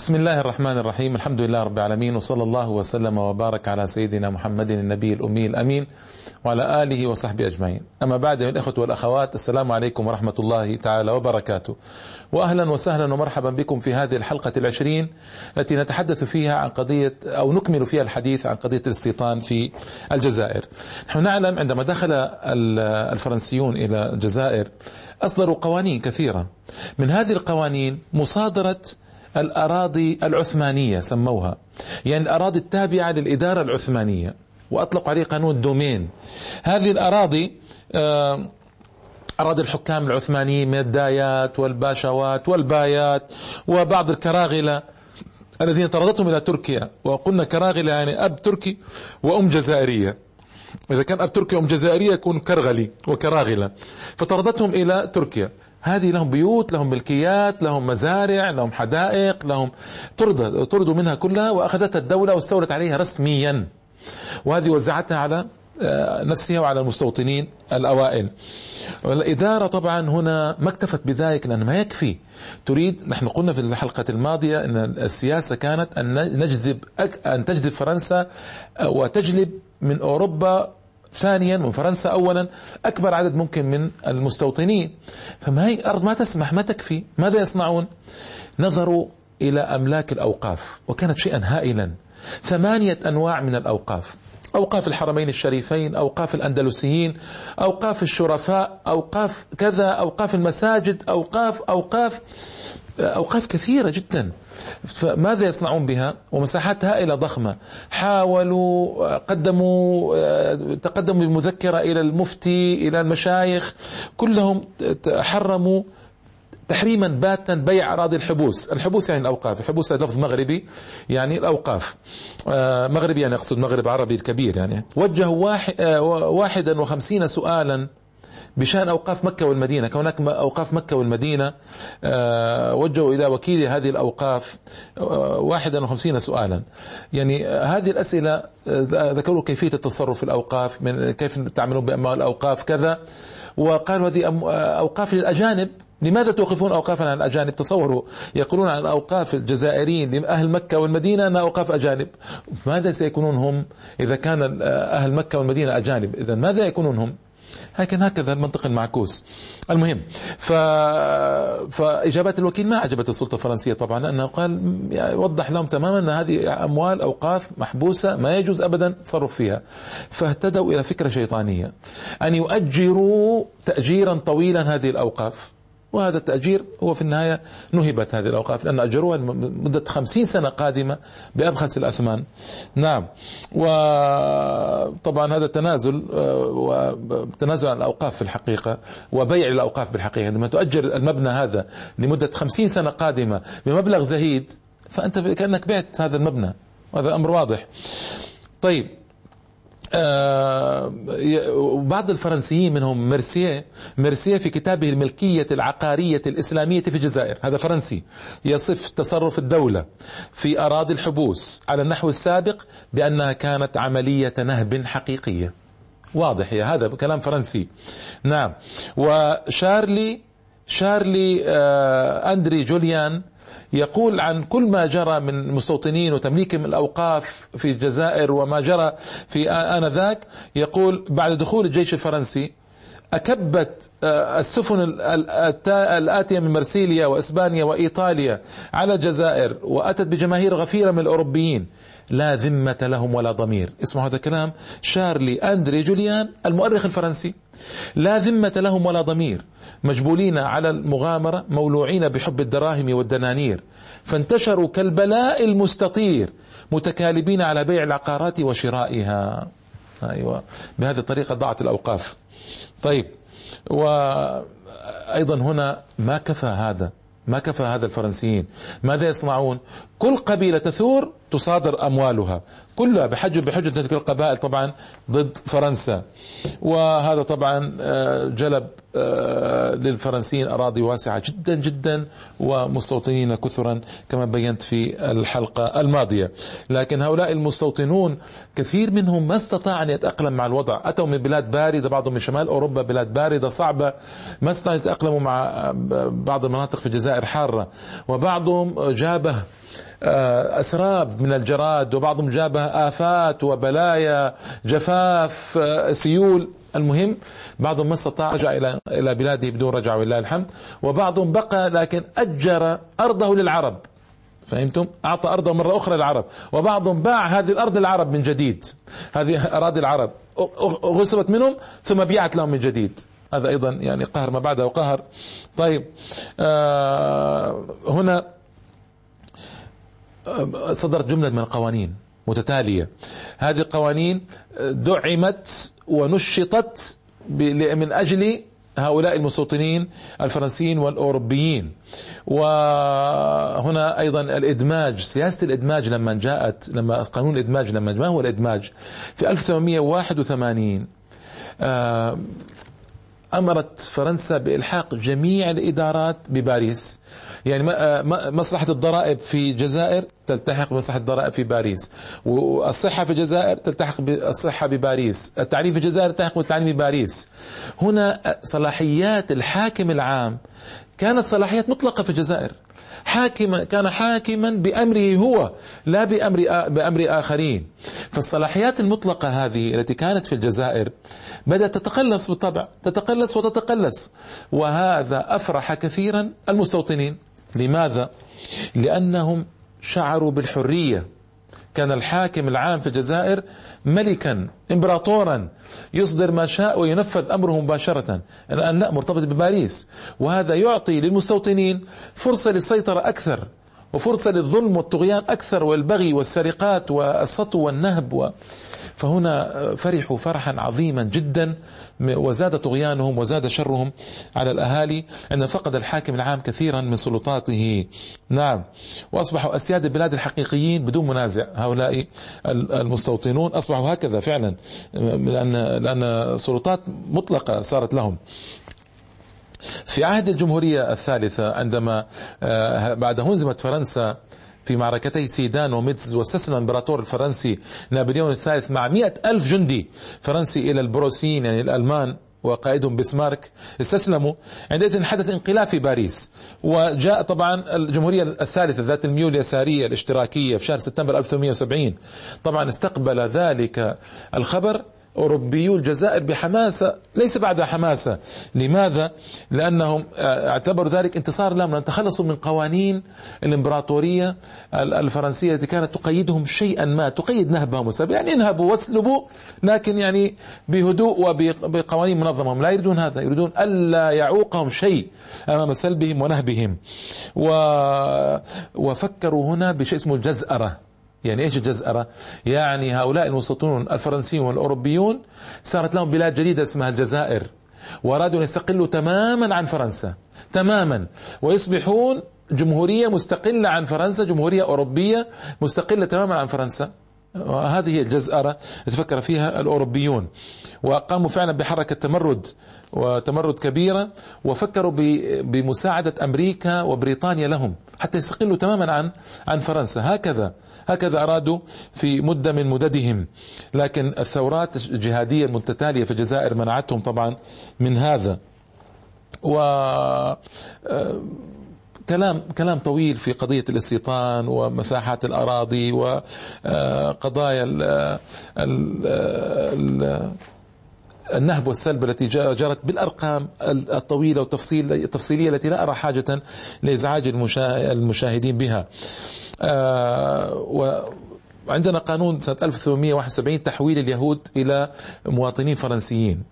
بسم الله الرحمن الرحيم الحمد لله رب العالمين وصلى الله وسلم وبارك على سيدنا محمد النبي الأمي الأمين وعلى آله وصحبه أجمعين أما بعد الإخوة والأخوات السلام عليكم ورحمة الله تعالى وبركاته وأهلا وسهلا ومرحبا بكم في هذه الحلقة العشرين التي نتحدث فيها عن قضية أو نكمل فيها الحديث عن قضية الاستيطان في الجزائر نحن نعلم عندما دخل الفرنسيون إلى الجزائر أصدروا قوانين كثيرة من هذه القوانين مصادرة الأراضي العثمانية سموها. يعني الأراضي التابعة للإدارة العثمانية وأطلقوا عليه قانون دومين. هذه الأراضي آه، أراضي الحكام العثمانيين من الدايات والباشوات والبايات وبعض الكراغلة الذين طردتهم إلى تركيا. وقلنا كراغلة يعني أب تركي وأم جزائرية. إذا كان أب تركي وأم جزائرية يكون كرغلي وكراغلة. فطردتهم إلى تركيا. هذه لهم بيوت لهم ملكيات لهم مزارع لهم حدائق لهم طرد طردوا منها كلها وأخذتها الدولة واستولت عليها رسميا. وهذه وزعتها على آه، نفسها وعلى المستوطنين الأوائل. والإدارة طبعا هنا ما اكتفت بذلك لأن ما يكفي. تريد نحن قلنا في الحلقة الماضية أن السياسة كانت أن نجذب أن تجذب فرنسا آه، وتجلب من أوروبا ثانيا من فرنسا اولا أكبر عدد ممكن من المستوطنين. فما هي ارض ما تسمح ما تكفي؟ ماذا يصنعون؟ نظروا إلى أملاك الأوقاف وكانت شيئا هائلا. ثمانية أنواع من الأوقاف. أوقاف الحرمين الشريفين أوقاف الأندلسيين أوقاف الشرفاء أوقاف كذا أوقاف المساجد أوقاف أوقاف أوقاف كثيرة جدا. فماذا يصنعون بها؟ ومساحات هائلة ضخمة. حاولوا قدموا تقدموا بمذكرة إلى المفتي إلى المشايخ. كلهم حرموا تحريما باتا بيع أراضي الحبوس، الحبوس يعني الأوقاف، الحبوس لفظ مغربي يعني الأوقاف. آه، مغربي يعني أقصد مغرب عربي الكبير يعني. وجهوا واحد آه، واحدا وخمسين سؤالا بشأن أوقاف مكة والمدينة. كون هناك أوقاف مكة والمدينة آه، وجهوا إلى وكيل هذه الأوقاف 51 سؤالا. يعني هذه الأسئلة ذكروا كيفية التصرف في الأوقاف من كيف تعملون بأموال الأوقاف كذا. وقالوا هذه أوقاف للأجانب. لماذا توقفون أوقافا عن الأجانب؟ تصوروا يقولون عن أوقاف الجزائريين لأهل مكة والمدينة أنها أوقاف أجانب. ماذا سيكونون هم إذا كان أهل مكة والمدينة أجانب؟ إذا ماذا يكونون هم؟ لكن هكذا المنطق المعكوس المهم ف... فإجابات الوكيل ما عجبت السلطة الفرنسية طبعا لأنه قال وضح لهم تماما أن هذه أموال أوقاف محبوسة ما يجوز أبدا التصرف فيها. فاهتدوا إلى فكرة شيطانية. أن يؤجروا تأجيرا طويلا هذه الأوقاف. وهذا التأجير هو في النهاية نهبت هذه الأوقاف لأن أجروها مدة خمسين سنة قادمة بأبخس الأثمان. نعم. وطبعا هذا تنازل وتنازل عن الأوقاف في الحقيقة وبيع الأوقاف بالحقيقة. عندما تؤجر المبنى هذا لمدة خمسين سنة قادمة بمبلغ زهيد فأنت كأنك بعت هذا المبنى. وهذا أمر واضح. طيب. وبعض آه، الفرنسيين منهم ميرسيه ميرسيه في كتابه الملكية العقارية الإسلامية في الجزائر هذا فرنسي يصف تصرف الدولة في أراضي الحبوس على النحو السابق بأنها كانت عملية نهب حقيقية. واضح يا هذا كلام فرنسي. نعم. وشارلي شارلي آه أندري جوليان يقول عن كل ما جرى من مستوطنين وتمليكهم الأوقاف في الجزائر وما جرى في آنذاك يقول بعد دخول الجيش الفرنسي أكبت السفن الآتية من مرسيليا وإسبانيا وإيطاليا على الجزائر وأتت بجماهير غفيرة من الأوروبيين. لا ذمة لهم ولا ضمير. اسمعوا هذا كلام شارلي أندري جوليان المؤرخ الفرنسي. لا ذمة لهم ولا ضمير. مجبولين على المغامرة مولوعين بحب الدراهم والدنانير. فانتشروا كالبلاء المستطير متكالبين على بيع العقارات وشرائها. أيوة. بهذه الطريقة ضاعت الأوقاف. طيب. وأيضا هنا ما كفى هذا ما كفى هذا الفرنسيين. ماذا يصنعون؟ كل قبيلة تثور تصادر أموالها كلها بحجة بحجة تلك القبائل طبعا ضد فرنسا. وهذا طبعا آه، جلب آه، للفرنسيين أراضي واسعة جدا جدا ومستوطنين كثرا كما بينت في الحلقة الماضية. لكن هؤلاء المستوطنون كثير منهم ما استطاع أن يتأقلم مع الوضع. أتوا من بلاد باردة بعضهم من شمال أوروبا بلاد باردة صعبة ما استطاعوا يتأقلموا مع بعض المناطق في الجزائر حارة. وبعضهم جابه آه، أسراب من الجراد وبعضهم جابها آفات وبلايا جفاف آه، سيول. المهم بعضهم ما استطاع رجع إلى إلى بلاده بدون رجعة ولله الحمد وبعضهم بقى لكن أجر أرضه للعرب. فهمتم؟ أعطى أرضه مرة أخرى للعرب وبعضهم باع هذه الأرض للعرب من جديد. هذه أراضي العرب. غصبت منهم ثم بيعت لهم من جديد. هذا أيضا يعني قهر ما بعده قهر. طيب آه هنا آه، صدرت جملة من القوانين متتالية. هذه القوانين دعمت ونشطت من أجل هؤلاء المستوطنين الفرنسيين والأوروبيين. وهنا أيضا الإدماج سياسة الإدماج لما جاءت لما قانون الإدماج لما ما هو الإدماج. في 1881 آه، أمرت فرنسا بإلحاق جميع الإدارات بباريس. يعني آه، مصلحة الضرائب في الجزائر تلتحق بمصلحة الضرائب في باريس. والصحة في الجزائر تلتحق بالصحة بباريس. التعليم في الجزائر تلتحق بالتعليم بباريس هنا آه، صلاحيات الحاكم العام. كانت صلاحيات مطلقة في الجزائر. حاكما كان حاكما بأمره هو لا بأمر بأمر آخرين. فالصلاحيات المطلقة هذه التي كانت في الجزائر بدأت تتقلص بالطبع. تتقلص وتتقلص. وهذا أفرح كثيرا المستوطنين. لماذا؟ لأنهم شعروا بالحرية. كان الحاكم العام في الجزائر ملكا امبراطورا يصدر ما شاء وينفذ أمره مباشرة. الآن لا مرتبط بباريس. وهذا يعطي للمستوطنين فرصة للسيطرة أكثر وفرصة للظلم والطغيان أكثر والبغي والسرقات والسطو والنهب فهنا فرحوا فرحا عظيما جدا وزاد طغيانهم وزاد شرهم على الأهالي أن فقد الحاكم العام كثيرا من سلطاته. نعم. وأصبحوا أسياد البلاد الحقيقيين بدون منازع هؤلاء المستوطنون. أصبحوا هكذا فعلا لأن, لأن سلطات مطلقة صارت لهم. في عهد الجمهورية الثالثة عندما آه، بعد هزمت فرنسا في معركتي سيدان وميتز واستسلم الامبراطور الفرنسي نابليون الثالث مع مئة ألف جندي. فرنسي إلى البروسيين يعني الألمان وقائدهم بسمارك استسلموا عندئذ حدث انقلاب في باريس. وجاء طبعا الجمهورية الثالثة ذات الميول اليسارية الاشتراكية في شهر سبتمبر 1870 طبعا استقبل ذلك الخبر أوروبيو الجزائر بحماسة ليس بعد حماسة. لماذا؟ لأنهم اعتبروا ذلك انتصار لهم لأن تخلصوا من قوانين الإمبراطورية الفرنسية التي كانت تقيدهم شيئا ما تقيد نهبهم يعني انهبوا واسلبوا لكن يعني بهدوء وبقوانين منظمة. هم لا يريدون هذا يريدون ألا يعوقهم شيء أمام سلبهم ونهبهم. و وفكروا هنا بشيء اسمه الجزأرة. يعني إيش الجزأرة؟ يعني هؤلاء المستوطنون الفرنسيون والأوروبيون صارت لهم بلاد جديدة اسمها الجزائر. وأرادوا أن يستقلوا تماما عن فرنسا. تماما. ويصبحون جمهورية مستقلة عن فرنسا جمهورية أوروبية مستقلة تماما عن فرنسا. وهذه هي الجزأرة تفكر فيها الأوروبيون. وقاموا فعلا بحركة تمرد وتمرد كبيرة وفكروا بمساعدة أمريكا وبريطانيا لهم حتى يستقلوا تماما عن عن فرنسا. هكذا هكذا أرادوا في مدة من مددهم. لكن الثورات الجهادية المتتالية في الجزائر منعتهم طبعا من هذا. و آه، كلام كلام طويل في قضية الاستيطان ومساحات الأراضي وقضايا النهب والسلب التي جرت بالأرقام الطويلة والتفصيل التفصيلية التي لا أرى حاجة لإزعاج المشاهدين بها. آه، وعندنا قانون سنة 1871 تحويل اليهود إلى مواطنين فرنسيين.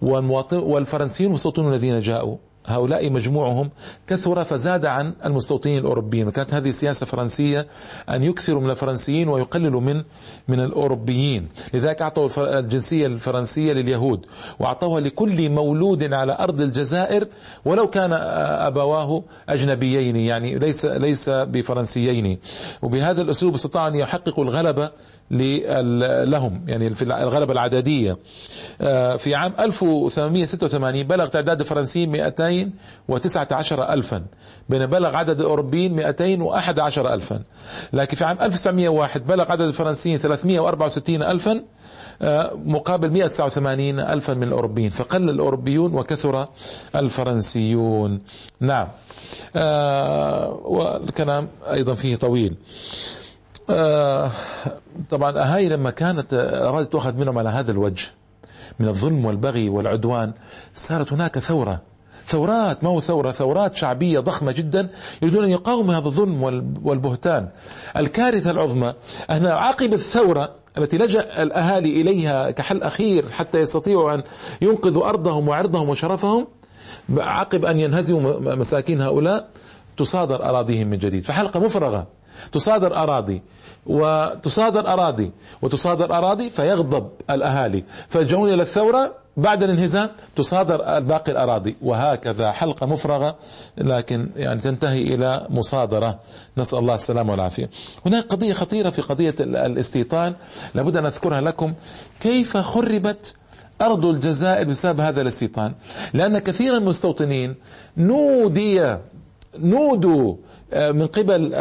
والفرنسيين المستوطنون الذين جاءوا هؤلاء مجموعهم كثر فزاد عن المستوطنين الأوروبيين وكانت هذه سياسة فرنسية أن يكثروا من الفرنسيين ويقللوا من من الأوروبيين. لذلك أعطوا الجنسية الفرنسية لليهود وأعطوها لكل مولود على أرض الجزائر ولو كان أبواه أجنبيين يعني ليس ليس بفرنسيين. وبهذا الأسلوب استطاعوا أن يحققوا الغلبة لهم يعني في الغلبة العددية. آه، في عام 1886 بلغ تعداد الفرنسيين 219 ألفا. بينما بلغ عدد الأوروبيين 211 ألفا. لكن في عام 1901 بلغ عدد الفرنسيين 364 ألفا آه، مقابل 189 ألفا من الأوروبيين. فقل الأوروبيون وكثر الفرنسيون. نعم. آه، والكلام أيضا فيه طويل. آه، طبعا هاي لما كانت أرادت تؤخذ منهم على هذا الوجه من الظلم والبغي والعدوان صارت هناك ثورة. ثورات ما هو ثورة ثورات شعبية ضخمة جدا يريدون أن يقاوموا هذا الظلم والبهتان. الكارثة العظمى أن عقب الثورة التي لجأ الأهالي إليها كحل أخير حتى يستطيعوا أن ينقذوا أرضهم وعرضهم وشرفهم عقب أن ينهزموا مساكين هؤلاء تصادر أراضيهم من جديد. فحلقة مفرغة. تصادر أراضي. وتصادر أراضي. وتصادر أراضي فيغضب الأهالي. فيلجؤون إلى الثورة بعد الانهزام تصادر باقي الأراضي وهكذا حلقة مفرغة لكن يعني تنتهي إلى مصادرة. نسأل الله السلامة والعافية. هناك قضية خطيرة في قضية الاستيطان لابد أن أذكرها لكم. كيف خربت أرض الجزائر بسبب هذا الاستيطان؟ لأن كثيرا من المستوطنين نودي نودوا آه، من قبل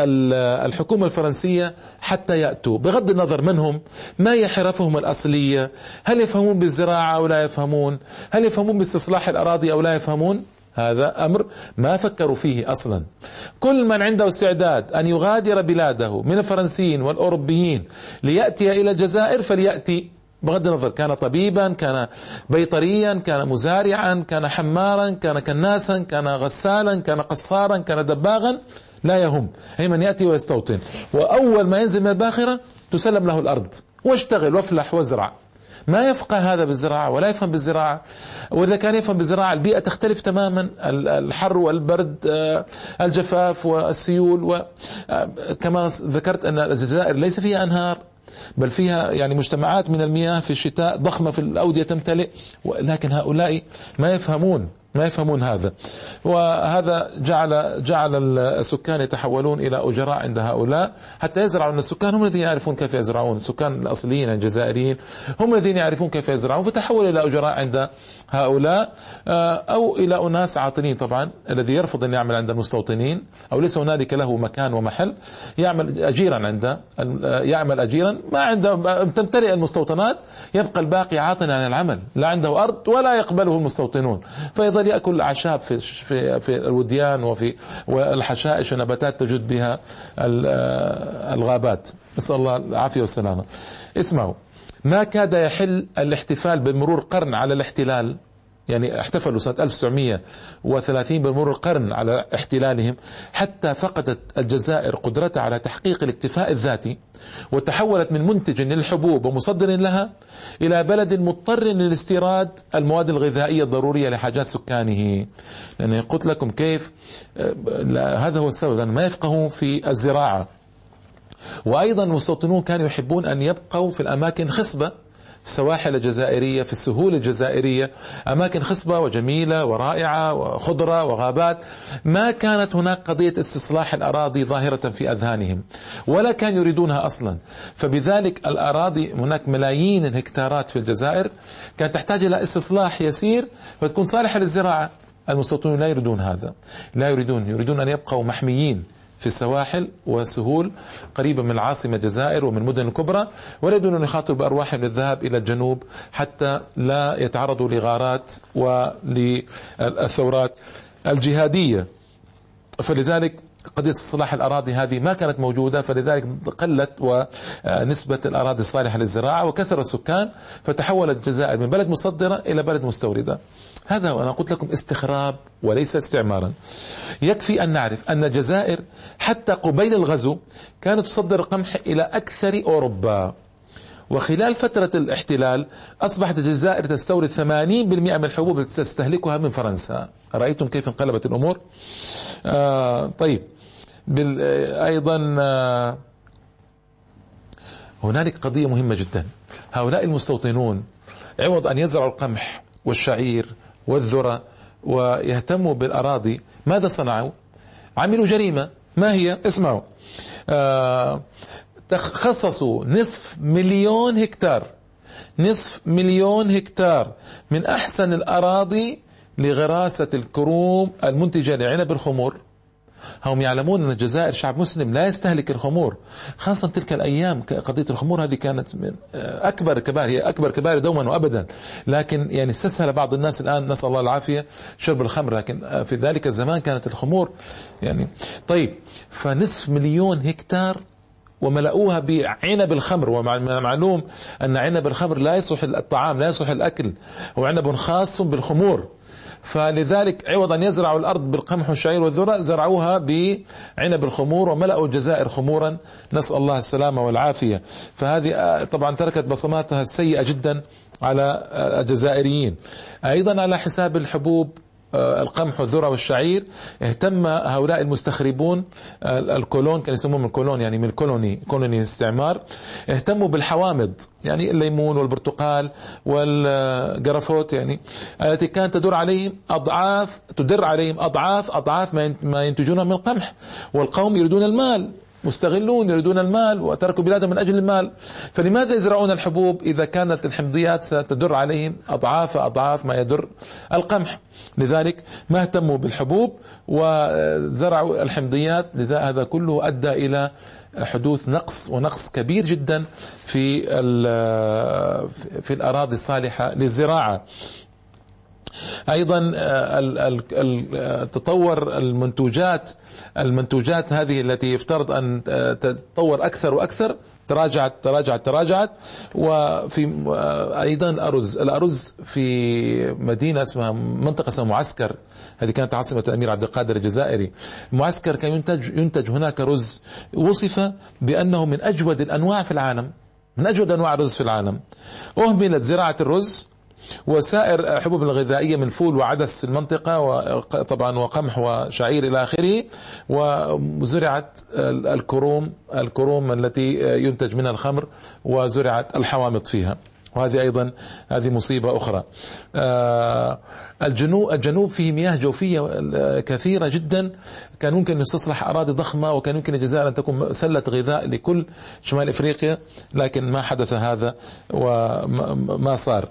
الحكومة الفرنسية حتى يأتوا. بغض النظر من هم ما هي حرفهم الأصلية؟ هل يفهمون بالزراعة أو لا يفهمون؟ هل يفهمون باستصلاح الأراضي أو لا يفهمون؟ هذا أمر ما فكروا فيه أصلا. كل من عنده استعداد أن يغادر بلاده من الفرنسيين والأوروبيين ليأتي إلى الجزائر فليأتي بغض النظر كان طبيبا كان بيطريا كان مزارعا كان حمارا كان كناسا كان غسالا كان قصارا كان دباغا لا يهم. هي من يأتي ويستوطن. وأول ما ينزل من الباخرة تسلم له الأرض. واشتغل وافلح وازرع. ما يفقه هذا بالزراعة ولا يفهم بالزراعة. وإذا كان يفهم بالزراعة البيئة تختلف تماما. الحر والبرد آه، الجفاف والسيول وكما آه، ذكرت أن الجزائر ليس فيها أنهار. بل فيها يعني مجتمعات من المياه في الشتاء ضخمة في الأودية تمتلئ ولكن هؤلاء ما يفهمون ما يفهمون هذا. وهذا جعل جعل السكان يتحولون إلى أجراء عند هؤلاء حتى يزرعون السكان هم الذين يعرفون كيف يزرعون. السكان الأصليين الجزائريين هم الذين يعرفون كيف يزرعون. فتحول إلى أجراء عند هؤلاء آه، أو إلى أناس عاطلين طبعا الذي يرفض أن يعمل عند المستوطنين أو ليس هنالك له مكان ومحل. يعمل اجيرا عند آه، يعمل اجيرا ما عنده تمتلئ المستوطنات يبقى الباقي عاطلا عن العمل لا عنده أرض ولا يقبله المستوطنون. فيظل الإنسان يأكل الأعشاب في في في الوديان وفي والحشائش ونباتات تجد بها الغابات. نسأل الله العافية والسلامة. اسمعوا. ما كاد يحل الاحتفال بمرور قرن على الاحتلال؟ يعني احتفلوا سنة 1930 بمرور القرن على احتلالهم حتى فقدت الجزائر قدرتها على تحقيق الاكتفاء الذاتي وتحولت من منتج للحبوب ومصدر لها إلى بلد مضطر للاستيراد المواد الغذائية الضرورية لحاجات سكانه. لأن قلت لكم كيف هذا هو السبب لأن ما يفقهون في الزراعة. وأيضا المستوطنون كانوا يحبون أن يبقوا في الأماكن خصبة السواحل الجزائرية في السهول الجزائرية أماكن خصبة وجميلة ورائعة وخضرة وغابات. ما كانت هناك قضية استصلاح الأراضي ظاهرة في أذهانهم ولا كانوا يريدونها أصلا. فبذلك الأراضي هناك ملايين الهكتارات في الجزائر كانت تحتاج إلى استصلاح يسير فتكون صالحة للزراعة. المستوطنون لا يريدون هذا لا يريدون يريدون أن يبقوا محميين. في السواحل والسهول قريبة من العاصمة الجزائر ومن المدن الكبرى ولا يريدون أن يخاطروا بأرواحهم للذهاب إلى الجنوب حتى لا يتعرضوا لغارات وللثورات الجهادية. فلذلك قضية صلاح الأراضي هذه ما كانت موجودة فلذلك قلت ونسبة الأراضي الصالحة للزراعة وكثر السكان فتحولت الجزائر من بلد مصدرة إلى بلد مستوردة. هذا وأنا قلت لكم استخراب وليس استعمارا. يكفي أن نعرف أن الجزائر حتى قبيل الغزو كانت تصدر قمح إلى أكثر أوروبا. وخلال فترة الاحتلال أصبحت الجزائر تستورد 80% من الحبوب التي تستهلكها من فرنسا. رأيتم كيف انقلبت الأمور؟ آه طيب. أيضا آه هنالك قضية مهمة جدا. هؤلاء المستوطنون عوض أن يزرعوا القمح والشعير والذرة ويهتموا بالأراضي. ماذا صنعوا؟ عملوا جريمة. ما هي؟ اسمعوا. آه خصصوا نصف مليون هكتار. نصف مليون هكتار من أحسن الأراضي لغراسة الكروم المنتجة لعنب الخمور. هم يعلمون أن الجزائر شعب مسلم لا يستهلك الخمور خاصة تلك الأيام قضية الخمور هذه كانت من أكبر كبار هي أكبر كبار دوما وأبدا. لكن يعني استسهل بعض الناس الآن نسأل الله العافية شرب الخمر. لكن في ذلك الزمان كانت الخمور يعني. طيب فنصف مليون هكتار وملأوها بعنب الخمر. ومعلوم أن عنب الخمر لا يصلح الطعام لا يصلح الأكل هو عنب خاص بالخمور. فلذلك عوض أن يزرعوا الأرض بالقمح والشعير والذرة زرعوها بعنب الخمور وملأوا الجزائر خمورا. نسأل الله السلامة والعافية. فهذه آه، طبعا تركت بصماتها السيئة جدا على آه، الجزائريين. أيضا على حساب الحبوب القمح والذرة والشعير. اهتم هؤلاء المستخربون آه، الكولون كانوا يسموهم الكولون يعني من الكولوني كولوني استعمار. اهتموا بالحوامض يعني الليمون والبرتقال والجرافوت يعني التي كانت تدر عليهم أضعاف تدر عليهم أضعاف أضعاف ما ينتجونه من القمح. والقوم يريدون المال. مستغلون يريدون المال وتركوا بلادهم من أجل المال. فلماذا يزرعون الحبوب إذا كانت الحمضيات ستدر عليهم أضعاف أضعاف ما يدر القمح؟ لذلك ما اهتموا بالحبوب وزرعوا الحمضيات. لذا هذا كله أدى إلى حدوث نقص ونقص كبير جدا في في الأراضي الصالحة للزراعة. أيضا آه، تطور المنتوجات المنتوجات هذه التي يفترض أن آه، تتطور أكثر وأكثر تراجعت تراجعت تراجعت. وفي آه، أيضا الأرز الأرز في مدينة اسمها منطقة اسمها معسكر هذه كانت عاصمة الأمير عبد القادر الجزائري. معسكر كان ينتج ينتج هناك رز وصف بأنه من أجود الأنواع في العالم من أجود أنواع الرز في العالم. أهملت زراعة الرز وسائر الحبوب الغذائية من فول وعدس المنطقة وطبعا وقمح وشعير إلى آخره وزرعت الكروم الكروم التي ينتج منها الخمر وزرعت الحوامض فيها. وهذه أيضا هذه مصيبة أخرى. آه، الجنوب الجنوب فيه مياه جوفية كثيرة جدا. كان ممكن أن يستصلح أراضي ضخمة وكان يمكن الجزائر أن تكون سلة غذاء لكل شمال إفريقيا لكن ما حدث هذا وما صار.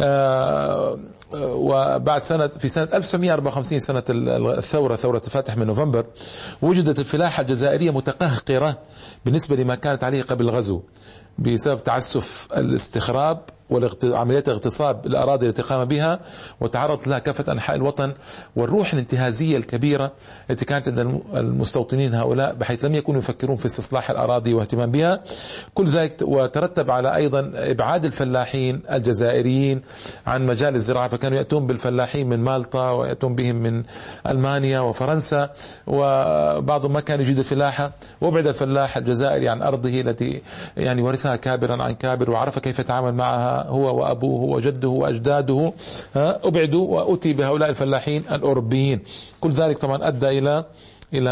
آه، وبعد سنة في سنة 1954 سنة الثورة ثورة الفاتح من نوفمبر وجدت الفلاحة الجزائرية متقهقرة بالنسبة لما كانت عليه قبل الغزو بسبب تعسف الاستخراب وعمليات اغتصاب الأراضي التي قام بها وتعرض لها كافة أنحاء الوطن والروح الانتهازية الكبيرة التي كانت عند المستوطنين هؤلاء بحيث لم يكونوا يفكرون في استصلاح الأراضي واهتمام بها. كل ذلك وترتب على أيضا إبعاد الفلاحين الجزائريين عن مجال الزراعة فكانوا يأتون بالفلاحين من مالطا ويأتون بهم من ألمانيا وفرنسا وبعضهم ما كان يجيد الفلاحة وابعد الفلاح الجزائري عن أرضه التي يعني ورثها كابرا عن كابر وعرف كيف يتعامل معها هو وأبوه وجده وأجداده أبعدوا وأتي بهؤلاء الفلاحين الأوروبيين. كل ذلك طبعا أدى إلى إلى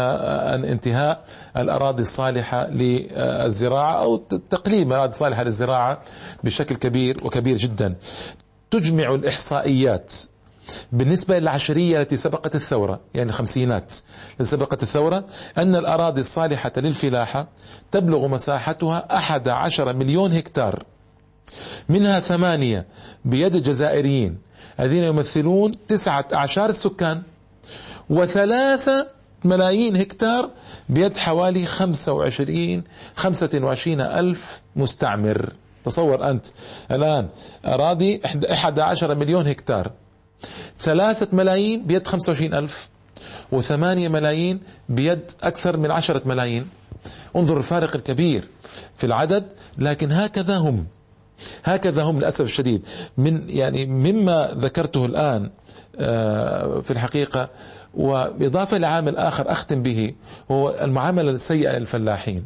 انتهاء الأراضي الصالحة للزراعة أو تقليل الأراضي الصالحة للزراعة بشكل كبير وكبير جدا. تجمع الإحصائيات بالنسبة للعشرية التي سبقت الثورة يعني الخمسينات التي سبقت الثورة أن الأراضي الصالحة للفلاحة تبلغ مساحتها أحد عشر مليون هكتار. منها ثمانية بيد الجزائريين الذين يمثلون تسعة أعشار السكان وثلاثة ملايين هكتار بيد حوالي خمسة وعشرين خمسة وعشرين ألف مستعمر. تصور أنت الآن أراضي أحد عشر مليون هكتار. ثلاثة ملايين بيد خمسة وعشرين ألف وثمانية ملايين بيد أكثر من عشرة ملايين. انظر الفارق الكبير في العدد لكن هكذا هم. هكذا هم للأسف الشديد. من يعني مما ذكرته الآن آه، في الحقيقة وإضافة لعامل آخر أختم به هو المعاملة السيئة للفلاحين.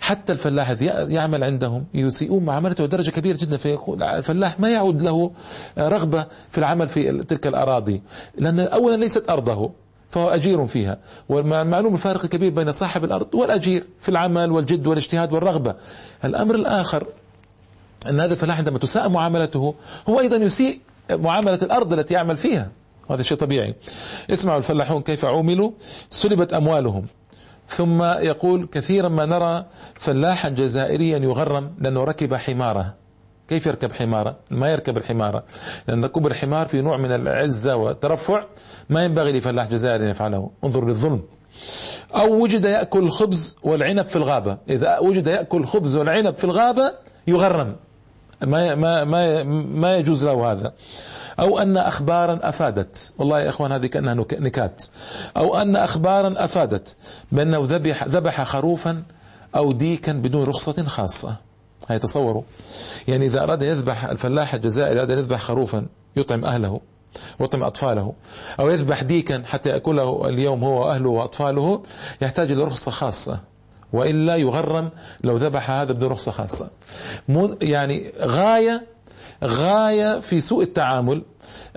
حتى الفلاح الذي يعمل عندهم يسيئون معاملته درجة كبيرة جدا فيكون الفلاح ما يعود له رغبة في العمل في تلك الأراضي. لأن أولا ليست أرضه فهو أجير فيها. والمعلوم الفارق الكبير بين صاحب الأرض والأجير في العمل والجد والإجتهاد والرغبة. الأمر الآخر أن هذا الفلاح عندما تساء معاملته هو أيضا يسيء معاملة الأرض التي يعمل فيها. وهذا شيء طبيعي. اسمعوا الفلاحون كيف عوملوا. سلبت أموالهم. ثم يقول كثيرا ما نرى فلاحا جزائريا يغرم لأنه ركب حمارة. كيف يركب حمارة؟ ما يركب الحمارة. لأن ركوب الحمار في نوع من العزة والترفع. ما ينبغي لفلاح جزائري أن يفعله. انظر للظلم. أو وجد يأكل الخبز والعنب في الغابة. إذا وجد يأكل الخبز والعنب في الغابة يغرم. ما ما ما ما يجوز له هذا. أو أن أخبارا أفادت. والله يا إخوان هذه كأنها نكات. أو أن أخبارا أفادت بأنه ذبح ذبح خروفا أو ديكا بدون رخصة خاصة. هاي تصوروا. يعني إذا أراد يذبح الفلاح الجزائري أراد يذبح خروفا يطعم أهله ويطعم أطفاله. أو يذبح ديكا حتى يأكله اليوم هو وأهله وأطفاله يحتاج إلى رخصة خاصة. وإلا يغرم لو ذبح هذا بدون رخصة خاصة. يعني غاية غاية في سوء التعامل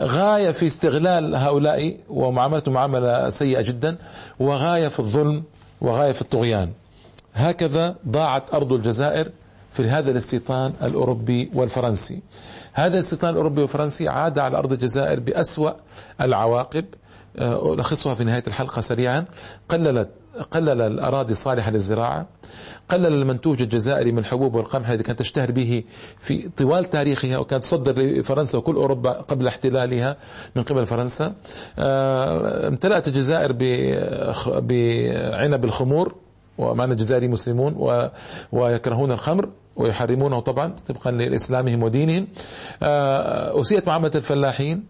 غاية في استغلال هؤلاء ومعاملتهم معاملة سيئة جدا وغاية في الظلم وغاية في الطغيان. هكذا ضاعت أرض الجزائر في هذا الاستيطان الأوروبي والفرنسي. هذا الاستيطان الأوروبي والفرنسي عاد على أرض الجزائر بأسوأ العواقب. ألخصها في نهاية الحلقة سريعا. قللت قلل الأراضي الصالحة للزراعة. قلل المنتوج الجزائري من الحبوب والقمح الذي كانت تشتهر به في طوال تاريخها وكانت تصدر لفرنسا وكل أوروبا قبل احتلالها من قبل فرنسا. آه، امتلأت الجزائر بعنب الخمور. ومعنا الجزائري مسلمون ويكرهون الخمر ويحرمونه طبعا طبقا لإسلامهم ودينهم. آه، أسيت معاملة الفلاحين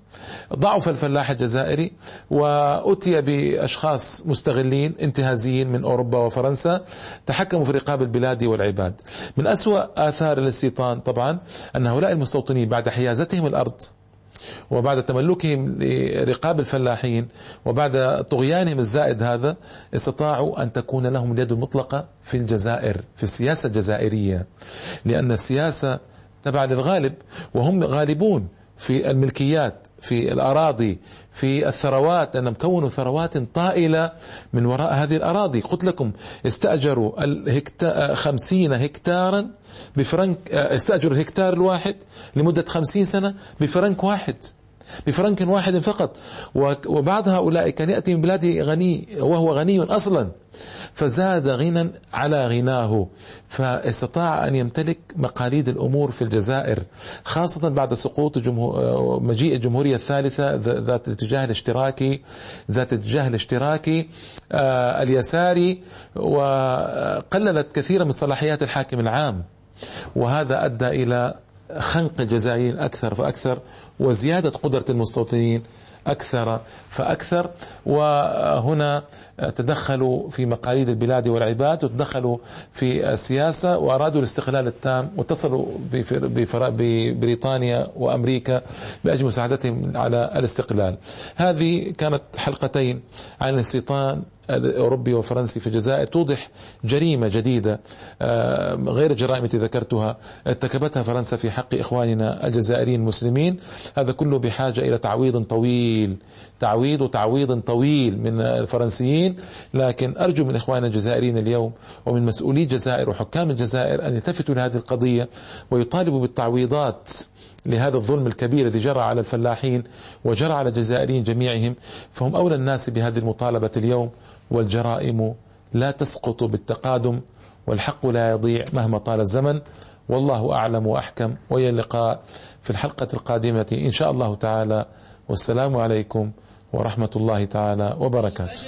ضعف الفلاح الجزائري وأتي بأشخاص مستغلين انتهازيين من أوروبا وفرنسا تحكموا في رقاب البلاد والعباد. من أسوأ آثار الاستيطان طبعا أن هؤلاء المستوطنين بعد حيازتهم الأرض وبعد تملكهم لرقاب الفلاحين وبعد طغيانهم الزائد هذا استطاعوا أن تكون لهم اليد المطلقة في الجزائر في السياسة الجزائرية. لأن السياسة تبع للغالب وهم غالبون في الملكيات في الأراضي في الثروات أنهم كونوا ثروات طائلة من وراء هذه الأراضي. قلت لكم استأجروا الهكتا خمسين هكتارا بفرنك استأجروا الهكتار الواحد لمدة خمسين سنة بفرنك واحد. بفرنك واحد فقط. وبعض هؤلاء كان يأتي من بلاد غني وهو غني أصلا. فزاد غنى على غناه. فاستطاع أن يمتلك مقاليد الأمور في الجزائر خاصة بعد سقوط مجيء الجمهورية الثالثة ذات الاتجاه الاشتراكي ذات الاتجاه الاشتراكي آه، اليساري. وقللت كثيرا من صلاحيات الحاكم العام. وهذا أدى إلى خنق الجزائريين أكثر فأكثر وزيادة قدرة المستوطنين أكثر فأكثر. وهنا تدخلوا في مقاليد البلاد والعباد وتدخلوا في السياسة وأرادوا الاستقلال التام واتصلوا ببريطانيا وأمريكا بأجل مساعدتهم على الاستقلال. هذه كانت حلقتين عن الاستيطان الأوروبي والفرنسي في الجزائر توضح جريمة جديدة آه، غير الجرائم التي ذكرتها ارتكبتها فرنسا في حق إخواننا الجزائريين المسلمين. هذا كله بحاجة إلى تعويض طويل تعويض وتعويض طويل من الفرنسيين. لكن أرجو من إخواننا الجزائريين اليوم ومن مسؤولي الجزائر وحكام الجزائر أن يلتفتوا لهذه القضية ويطالبوا بالتعويضات لهذا الظلم الكبير الذي جرى على الفلاحين وجرى على الجزائريين جميعهم. فهم أولى الناس بهذه المطالبة اليوم والجرائم لا تسقط بالتقادم والحق لا يضيع مهما طال الزمن. والله أعلم وأحكم. وإلى اللقاء في الحلقة القادمة إن شاء الله تعالى. والسلام عليكم ورحمة الله تعالى وبركاته.